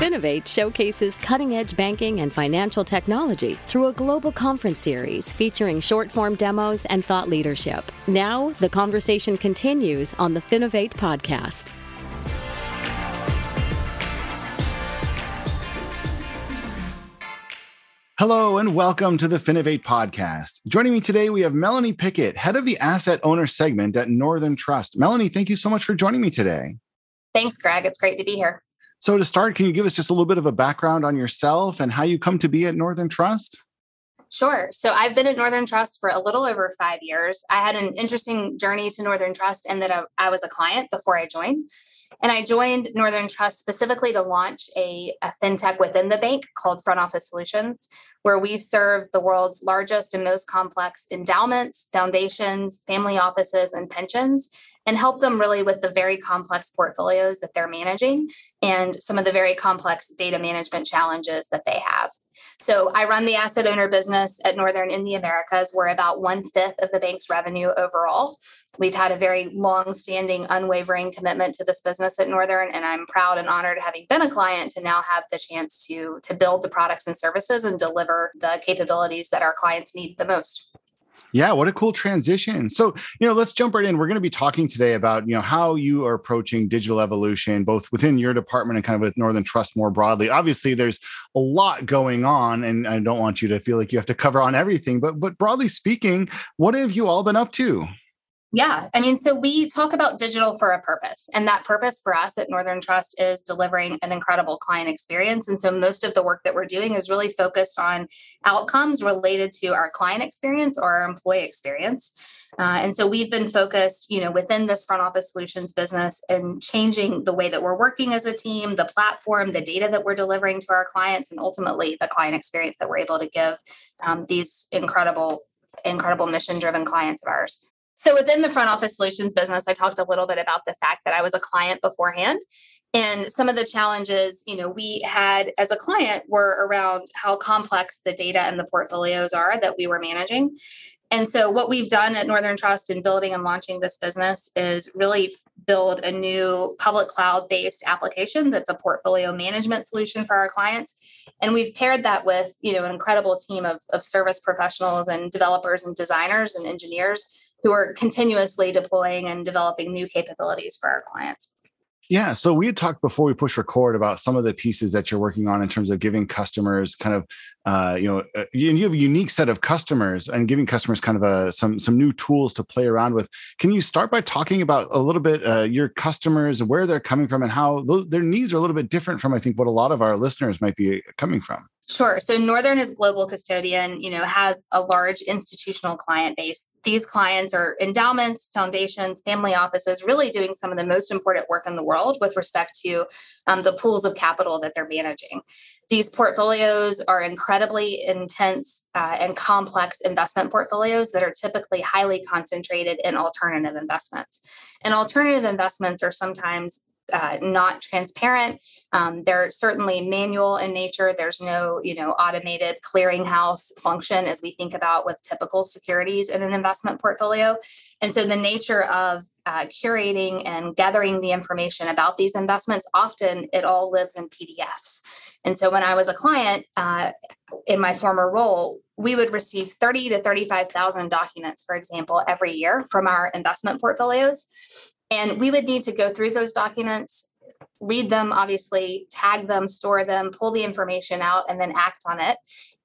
Finovate showcases cutting edge banking and financial technology through a global conference series featuring short form demos and thought leadership. Now, the conversation continues on the Finovate podcast. Hello and welcome to the Finovate podcast. Joining me today, we have Melanie Pickett, head of the asset owner segment at Northern Trust. Melanie, thank you so much for joining me today. Thanks, Greg. It's great to be here. So, to start, can you give us just a little bit of a background on yourself and how you come to be at Northern Trust? Sure. So I've been at Northern Trust for a little over five years. I had an interesting journey to Northern Trust and that I, I was a client before I joined. And I joined Northern Trust specifically to launch a, a, fintech within the bank called Front Office Solutions, where we serve the world's largest and most complex endowments, foundations, family offices, and pensions, and help them really with the very complex portfolios that they're managing and some of the very complex data management challenges that they have. So I run the asset owner business at Northern in the Americas. We're about one fifth of the bank's revenue overall. We've had a very long-standing, unwavering commitment to this business at Northern, and I'm proud and honored having been a client to now have the chance to to build the products and services and deliver the capabilities that our clients need the most. Yeah, what a cool transition. So, you know, let's jump right in. We're going to be talking today about, you know, how you are approaching digital evolution, both within your department and kind of with Northern Trust more broadly. Obviously, there's a lot going on, and I don't want you to feel like you have to cover on everything, but but broadly speaking, what have you all been up to? Yeah. I mean, so we talk about digital for a purpose. And that purpose for us at Northern Trust is delivering an incredible client experience. And so most of the work that we're doing is really focused on outcomes related to our client experience or our employee experience. Uh, and so we've been focused, you know, within this front office solutions business and changing the way that we're working as a team, the platform, the data that we're delivering to our clients, and ultimately the client experience that we're able to give um, these incredible, incredible mission driven clients of ours. So within the front office solutions business, I talked a little bit about the fact that I was a client beforehand. And some of the challenges, you know, we had as a client were around how complex the data and the portfolios are that we were managing. And so, what we've done at Northern Trust in building and launching this business is really build a new public cloud based application that's a portfolio management solution for our clients. And we've paired that with, you know, an incredible team of, of service professionals and developers and designers and engineers who are continuously deploying and developing new capabilities for our clients. Yeah. So we had talked before we push record about some of the pieces that you're working on in terms of giving customers kind of, uh, you know, uh, you, you have a unique set of customers and giving customers kind of a some some new tools to play around with. Can you start by talking about a little bit uh, your customers, where they're coming from, and how their needs are a little bit different from I think what a lot of our listeners might be coming from? Sure. So Northern is global custodian, you know, has a large institutional client base. These clients are endowments, foundations, family offices, really doing some of the most important work in the world with respect to um, the pools of capital that they're managing. These portfolios are incredibly intense uh, and complex investment portfolios that are typically highly concentrated in alternative investments. And alternative investments are sometimes uh, not transparent. Um, they're certainly manual in nature. There's no, you know, automated clearinghouse function as we think about with typical securities in an investment portfolio. And so the nature of uh, curating and gathering the information about these investments, often it all lives in PDFs. And so when I was a client uh, in my former role, we would receive 30 to 35,000 documents, for example, every year from our investment portfolios. And we would need to go through those documents, read them, obviously, tag them, store them, pull the information out, and then act on it.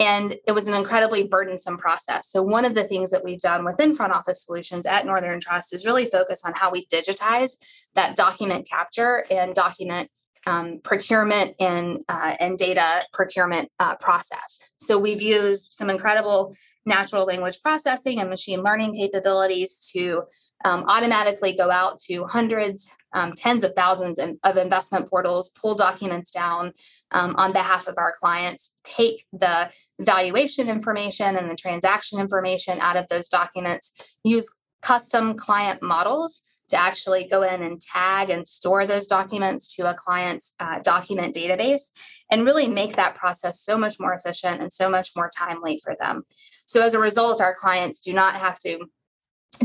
And it was an incredibly burdensome process. So, one of the things that we've done within front office solutions at Northern Trust is really focus on how we digitize that document capture and document um, procurement and, uh, and data procurement uh, process. So, we've used some incredible natural language processing and machine learning capabilities to um, automatically go out to hundreds, um, tens of thousands of investment portals, pull documents down um, on behalf of our clients, take the valuation information and the transaction information out of those documents, use custom client models to actually go in and tag and store those documents to a client's uh, document database and really make that process so much more efficient and so much more timely for them. So, as a result, our clients do not have to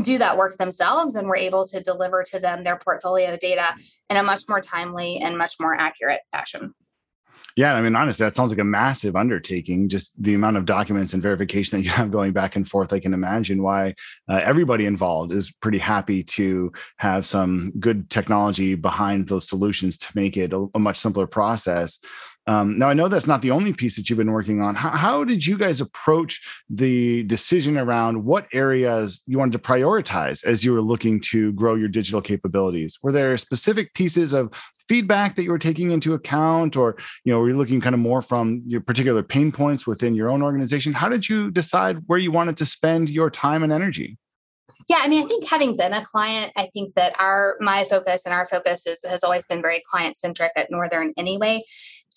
do that work themselves and we're able to deliver to them their portfolio data in a much more timely and much more accurate fashion. Yeah, I mean, honestly, that sounds like a massive undertaking. Just the amount of documents and verification that you have going back and forth. I can imagine why uh, everybody involved is pretty happy to have some good technology behind those solutions to make it a, a much simpler process. Um, now, I know that's not the only piece that you've been working on. How, how, did you guys approach the decision around what areas you wanted to prioritize as you were looking to grow your digital capabilities? Were there specific pieces of feedback that you were taking into account, or you know, were you looking kind of more from your particular pain points within your own organization? How did you decide where you wanted to spend your time and energy? Yeah, I mean, I think having been a client, I think that our my focus and our focus is, has always been very client centric at Northern anyway.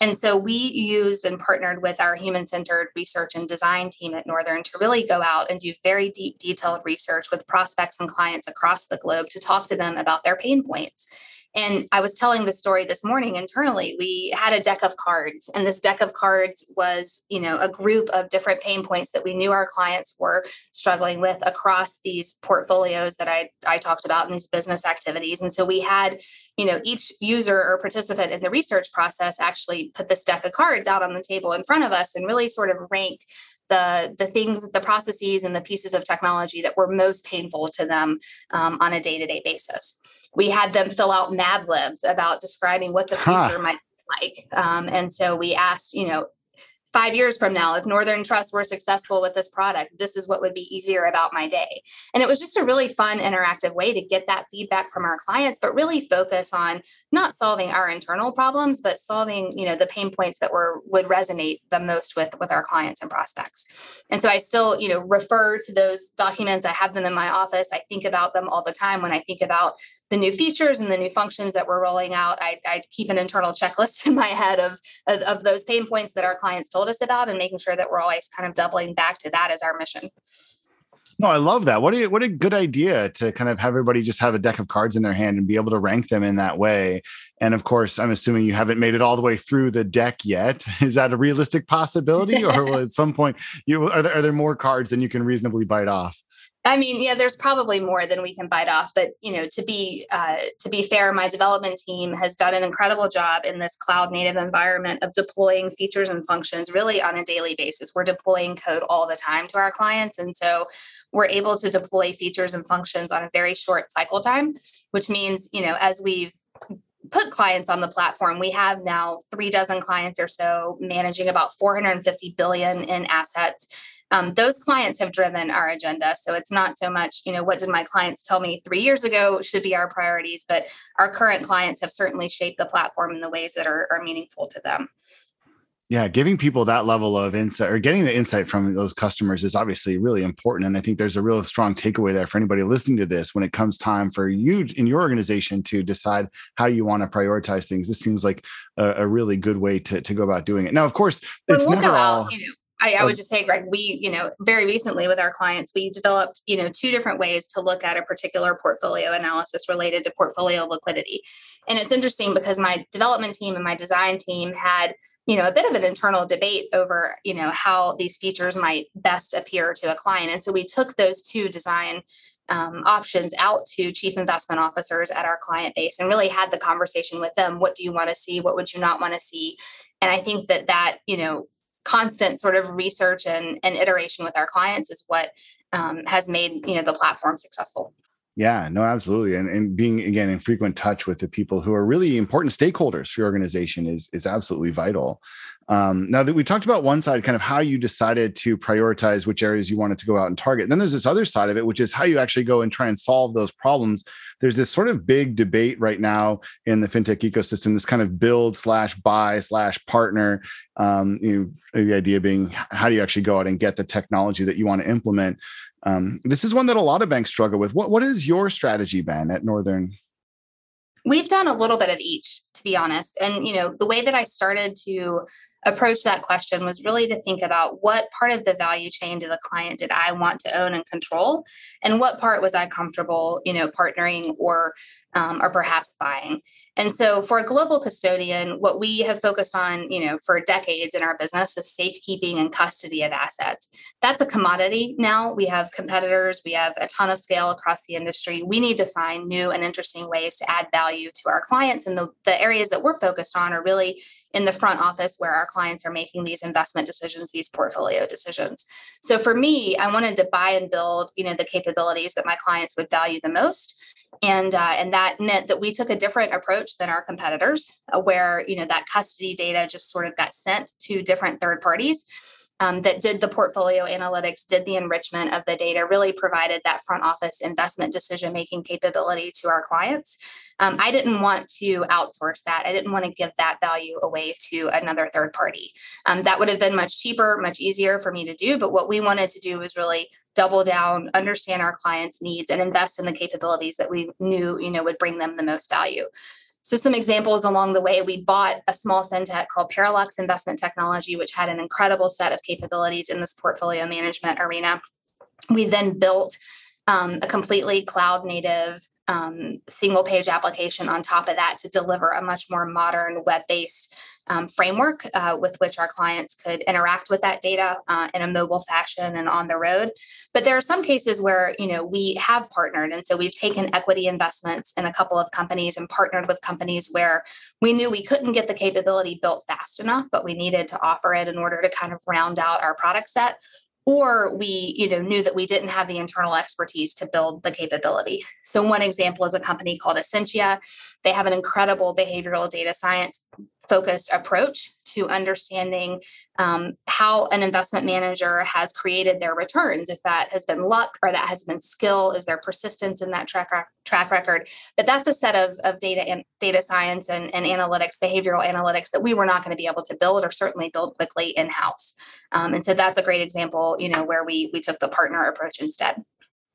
And so we used and partnered with our human centered research and design team at Northern to really go out and do very deep, detailed research with prospects and clients across the globe to talk to them about their pain points. And I was telling the story this morning internally. We had a deck of cards, and this deck of cards was, you know, a group of different pain points that we knew our clients were struggling with across these portfolios that I, I talked about in these business activities. And so we had, you know, each user or participant in the research process actually put this deck of cards out on the table in front of us and really sort of rank the the things the processes and the pieces of technology that were most painful to them um, on a day-to-day basis we had them fill out mad libs about describing what the huh. future might like um, and so we asked you know five years from now, if Northern Trust were successful with this product, this is what would be easier about my day. And it was just a really fun, interactive way to get that feedback from our clients, but really focus on not solving our internal problems, but solving, you know, the pain points that were would resonate the most with with our clients and prospects. And so I still, you know, refer to those documents. I have them in my office. I think about them all the time when I think about the new features and the new functions that we're rolling out. I, I keep an internal checklist in my head of, of, of those pain points that our clients told us about and making sure that we're always kind of doubling back to that as our mission. No, I love that. What a what a good idea to kind of have everybody just have a deck of cards in their hand and be able to rank them in that way. And of course, I'm assuming you haven't made it all the way through the deck yet. Is that a realistic possibility, or will at some point you are there, are there more cards than you can reasonably bite off? I mean, yeah, there's probably more than we can bite off, but you know, to be uh, to be fair, my development team has done an incredible job in this cloud native environment of deploying features and functions really on a daily basis. We're deploying code all the time to our clients, and so we're able to deploy features and functions on a very short cycle time, which means you know, as we've put clients on the platform. We have now three dozen clients or so managing about 450 billion in assets. Um, those clients have driven our agenda. So it's not so much, you know, what did my clients tell me three years ago should be our priorities, but our current clients have certainly shaped the platform in the ways that are, are meaningful to them yeah giving people that level of insight or getting the insight from those customers is obviously really important and i think there's a real strong takeaway there for anybody listening to this when it comes time for you in your organization to decide how you want to prioritize things. This seems like a, a really good way to, to go about doing it. Now of course it's we'll never all out, you know, I, I, oh. would just say, Greg, we, you know, very recently with our clients, we developed, you know, two different ways to look at a particular portfolio analysis related to portfolio liquidity. And it's interesting because my development team and my design team had, you know, a bit of an internal debate over, you know, how these features might best appear to a client. And so we took those two design um, options out to chief investment officers at our client base and really had the conversation with them. What do you want to see? What would you not want to see? And I think that that, you know, constant sort of research and, and iteration with our clients is what um, has made you know the platform successful yeah, no, absolutely. And and being again in frequent touch with the people who are really important stakeholders for your organization is is absolutely vital. Um, now that we talked about one side, kind of how you decided to prioritize which areas you wanted to go out and target. And then there's this other side of it, which is how you actually go and try and solve those problems. There's this sort of big debate right now in the fintech ecosystem, this kind of build slash buy slash partner. Um, you know, the idea being how do you actually go out and get the technology that you want to implement? Um, this is one that a lot of banks struggle with. What what is your strategy, Ben, at Northern? We've done a little bit of each, to be honest. And you know, the way that I started to approach that question was really to think about what part of the value chain to the client did I want to own and control, and what part was I comfortable, you know, partnering or um, or perhaps buying. And so for a global custodian, what we have focused on, you know, for decades in our business is safekeeping and custody of assets. That's a commodity now. We have competitors, we have a ton of scale across the industry. We need to find new and interesting ways to add value to our clients. And the, the areas that we're focused on are really in the front office where our clients are making these investment decisions these portfolio decisions. So for me i wanted to buy and build you know the capabilities that my clients would value the most. And uh, and that meant that we took a different approach than our competitors uh, where you know that custody data just sort of got sent to different third parties um, that did the portfolio analytics, did the enrichment of the data, really provided that front office investment decision making capability to our clients. Um, I didn't want to outsource that. I didn't want to give that value away to another third party. Um, that would have been much cheaper, much easier for me to do. But what we wanted to do was really double down, understand our clients' needs, and invest in the capabilities that we knew, you know, would bring them the most value. So, some examples along the way, we bought a small fintech called Parilux Investment Technology, which had an incredible set of capabilities in this portfolio management arena. We then built um, a completely cloud native um, single page application on top of that to deliver a much more modern web based um, framework uh, with which our clients could interact with that data uh, in a mobile fashion and on the road. But there are some cases where you know we have partnered, and so we've taken equity investments in a couple of companies and partnered with companies where we knew we couldn't get the capability built fast enough, but we needed to offer it in order to kind of round out our product set or we you know knew that we didn't have the internal expertise to build the capability so one example is a company called Essentia they have an incredible behavioral data science focused approach to understanding um, how an investment manager has created their returns if that has been luck or that has been skill is there persistence in that track, track record? But that's a set of, of data and data science and, and analytics behavioral analytics that we were not going to be able to build or certainly build quickly in-house. Um, and so that's a great example you know where we we took the partner approach instead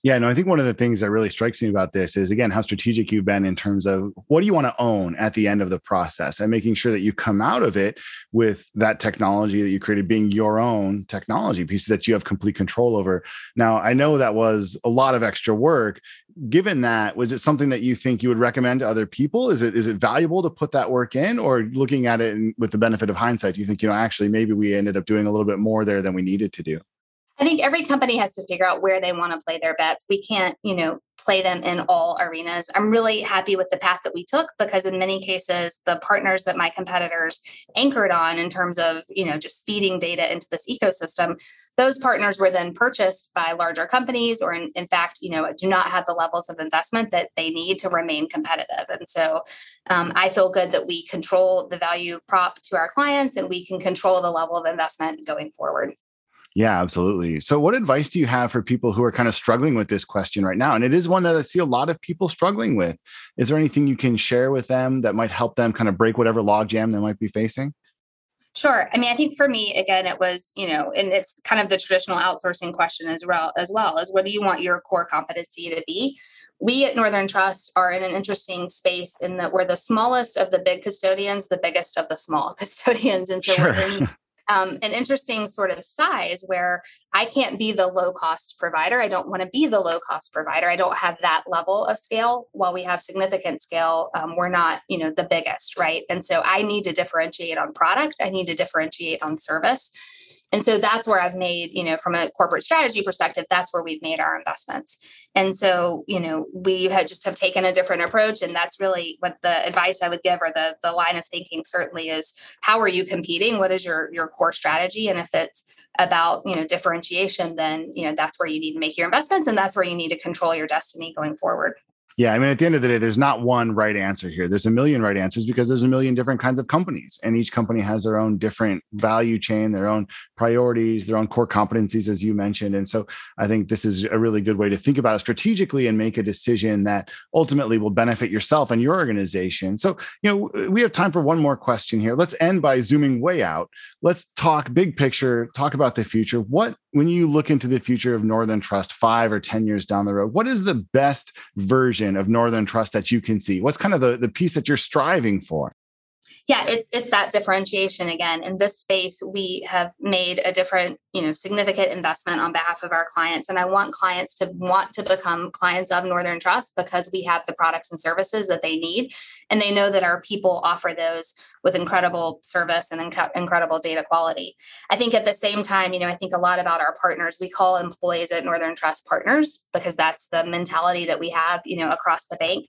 yeah, no, I think one of the things that really strikes me about this is again how strategic you've been in terms of what do you want to own at the end of the process and making sure that you come out of it with that technology that you created being your own technology piece that you have complete control over. Now, I know that was a lot of extra work. Given that, was it something that you think you would recommend to other people? Is it is it valuable to put that work in or looking at it with the benefit of hindsight, do you think, you know, actually maybe we ended up doing a little bit more there than we needed to do? I think every company has to figure out where they want to play their bets. We can't, you know, play them in all arenas. I'm really happy with the path that we took because in many cases the partners that my competitors anchored on in terms of, you know, just feeding data into this ecosystem, those partners were then purchased by larger companies or in, in fact, you know, do not have the levels of investment that they need to remain competitive. And so um, I feel good that we control the value prop to our clients and we can control the level of investment going forward. Yeah, absolutely. So, what advice do you have for people who are kind of struggling with this question right now? And it is one that I see a lot of people struggling with. Is there anything you can share with them that might help them kind of break whatever logjam they might be facing? Sure. I mean, I think for me, again, it was, you know, and it's kind of the traditional outsourcing question as well, as well as what do you want your core competency to be? We at Northern Trust are in an interesting space in that we're the smallest of the big custodians, the biggest of the small custodians. And so sure. we're in um, an interesting sort of size where I can't be the low cost provider. I don't want to be the low cost provider. I don't have that level of scale. While we have significant scale, um, we're not, you know, the biggest, right? And so I need to differentiate on product. I need to differentiate on service. And so that's where I've made, you know, from a corporate strategy perspective, that's where we've made our investments. And so, you know, we had just have taken a different approach. And that's really what the advice I would give or the the line of thinking certainly is how are you competing? What is your your core strategy? And if it's about, you know, differentiation, then, you know, that's where you need to make your investments and that's where you need to control your destiny going forward. Yeah, I mean, at the end of the day, there's not one right answer here. There's a million right answers because there's a million different kinds of companies, and each company has their own different value chain, their own priorities, their own core competencies, as you mentioned. And so, I think this is a really good way to think about it strategically and make a decision that ultimately will benefit yourself and your organization. So, you know, we have time for one more question here. Let's end by zooming way out. Let's talk big picture. Talk about the future. What when you look into the future of Northern Trust five or 10 years down the road, what is the best version of Northern Trust that you can see? What's kind of the, the piece that you're striving for? Yeah, it's it's that differentiation again. In this space, we have made a different, you know, significant investment on behalf of our clients. And I want clients to want to become clients of Northern Trust because we have the products and services that they need. And they know that our people offer those with incredible service and inc- incredible data quality. I think at the same time, you know, I think a lot about our partners. We call employees at Northern Trust partners because that's the mentality that we have, you know, across the bank.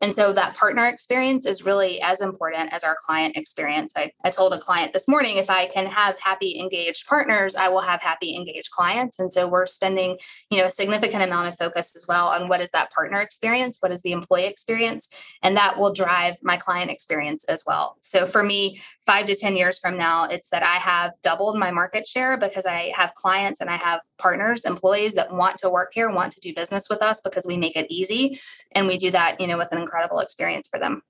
And so that partner experience is really as important as our client experience. I, I told a client this morning if I can have happy, engaged partners, I will have happy, engaged clients. And so we're spending, you know, a significant amount of focus as well on what is that partner experience, what is the employee experience, and that will drive my client experience as well. So for me, five to 10 years from now, it's that I have doubled my market share because I have clients and I have partners, employees that want to work here, want to do business with us because we make it easy. And we do that, you know, with an incredible experience for them.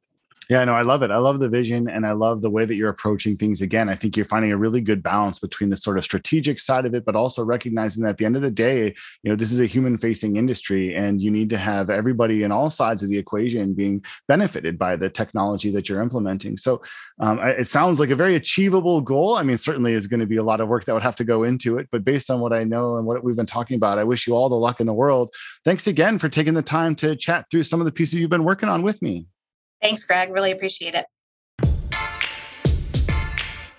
Yeah, no, I love it. I love the vision and I love the way that you're approaching things. Again, I think you're finding a really good balance between the sort of strategic side of it, but also recognizing that at the end of the day, you know, this is a human facing industry and you need to have everybody in all sides of the equation being benefited by the technology that you're implementing. So um, it sounds like a very achievable goal. I mean, certainly is going to be a lot of work that would have to go into it, but based on what I know and what we've been talking about, I wish you all the luck in the world. Thanks again for taking the time to chat through some of the pieces you've been working on with me. Thanks, Greg. Really appreciate it.